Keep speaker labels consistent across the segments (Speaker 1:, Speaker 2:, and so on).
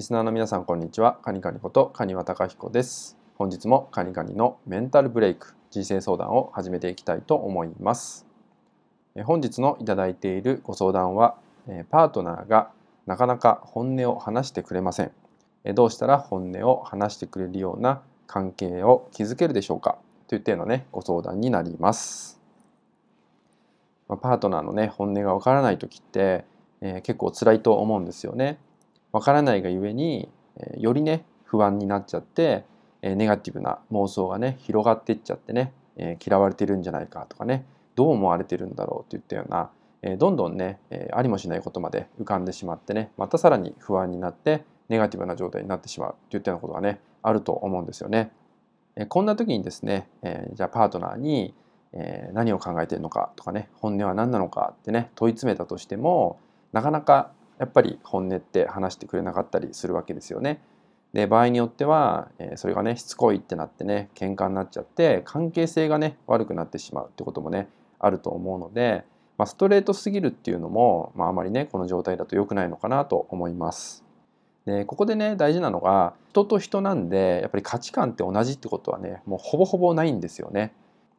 Speaker 1: リスナーの皆さんこんにちは。カニカニことカニワタカヒコです。本日もカニカニのメンタルブレイク人生相談を始めていきたいと思います。本日のいただいているご相談はパートナーがなかなか本音を話してくれません。どうしたら本音を話してくれるような関係を築けるでしょうか？というテーマのねご相談になります。パートナーのね本音がわからない時って、えー、結構辛いと思うんですよね。わからないがゆえに、えよりね不安になっちゃって、えネガティブな妄想がね広がっていっちゃってね、え嫌われてるんじゃないかとかねどう思われてるんだろうといったような、えどんどんね、えありもしないことまで浮かんでしまってねまたさらに不安になってネガティブな状態になってしまうといったようなことがねあると思うんですよね。えこんな時にですね、えじゃあパートナーに、え何を考えてるのかとかね本音は何なのかってね問い詰めたとしてもなかなかやっぱり本音って話してくれなかったりするわけですよね。で場合によっては、えそれがねしつこいってなってね喧嘩になっちゃって関係性がね悪くなってしまうってこともねあると思うので、まあ、ストレートすぎるっていうのも、まあ、あまりねこの状態だと良くないのかなと思います。でここでね大事なのが人と人なんでやっぱり価値観って同じってことはねもうほぼほぼないんですよね。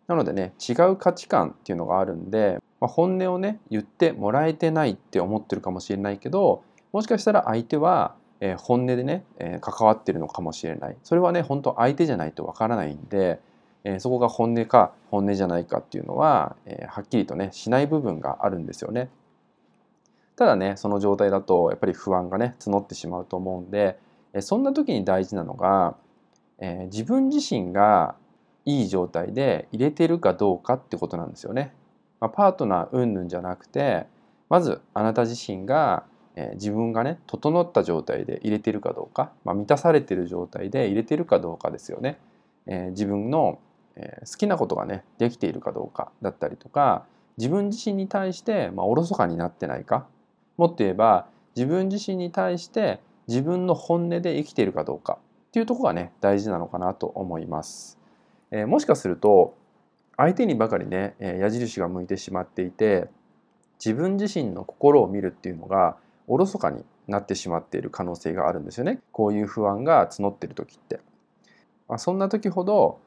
Speaker 1: なのでね違う価値観っていうのがあるんでまあ、本音をね言ってもらえてないって思ってるかもしれないけどもしかしたら相手は、えー、本音でね、えー、関わってるのかもしれないそれはね本当相手じゃないとわからないんで、えー、そこが本音か本音じゃないかっていうのは、えはっきりとねしない部分があるんですよね。ただねその状態だとやっぱり不安がね募ってしまうと思うんで、えそんな時に大事なのが、え自分自身がいい状態で入れてるかどうかってことなんですよね。まあ、パートナー云々じゃなくてまずあなた自身が、えー、自分がね整った状態で入れてるかどうか、まあ、満たされてる状態で入れてるかどうかですよね。えー、自分の、えー、好きなことがねできているかどうかだったりとか自分自身に対して、まあ、おろそかになってないかもっと言えば自分自身に対して自分の本音で生きているかどうかっていうとこがね大事なのかなと思います。えー、もしかすると相手にばかりね矢印が向いてしまっていて自分自身の心を見るっていうのがおろそかになってしまっている可能性があるんですよねこういう不安が募ってる時って。まあ、そんな時ほど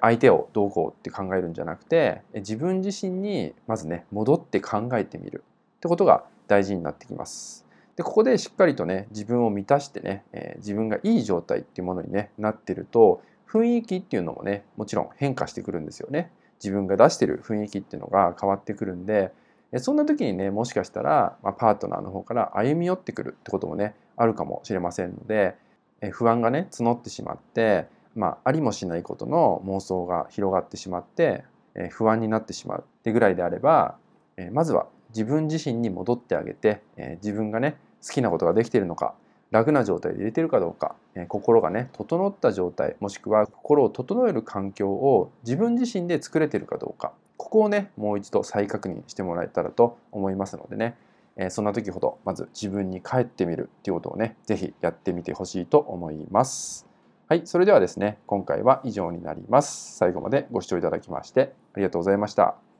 Speaker 1: 相手をどうこうって考えるんじゃなくて自分自身にまずね戻って考えてみるってことが大事になってきます。でここでしっかりとね自分を満たしてね、え自分がいい状態っていうものに、ね、なってると雰囲気っていうのもねもちろん変化してくるんですよね。自分が出してる雰囲気っていうのが変わってくるんでそんな時にねもしかしたら、まパートナーの方から歩み寄ってくるってこともねあるかもしれませんので不安がね募ってしまって、まあ、ありもしないことの妄想が広がってしまって不安になってしまうってぐらいであればまずは自分自身に戻ってあげて自分がね好きなことができているのか楽な状態で入れてるかどうか、え心がね整った状態もしくは心を整える環境を自分自身で作れてるかどうかここをねもう一度再確認してもらえたらと思いますのでね、えそんな時ほどまず自分に帰ってみるっていうことをね是非やってみてほしいと思います。はい、それではですね今回は以上になります。最後までご視聴いただきましてありがとうございました。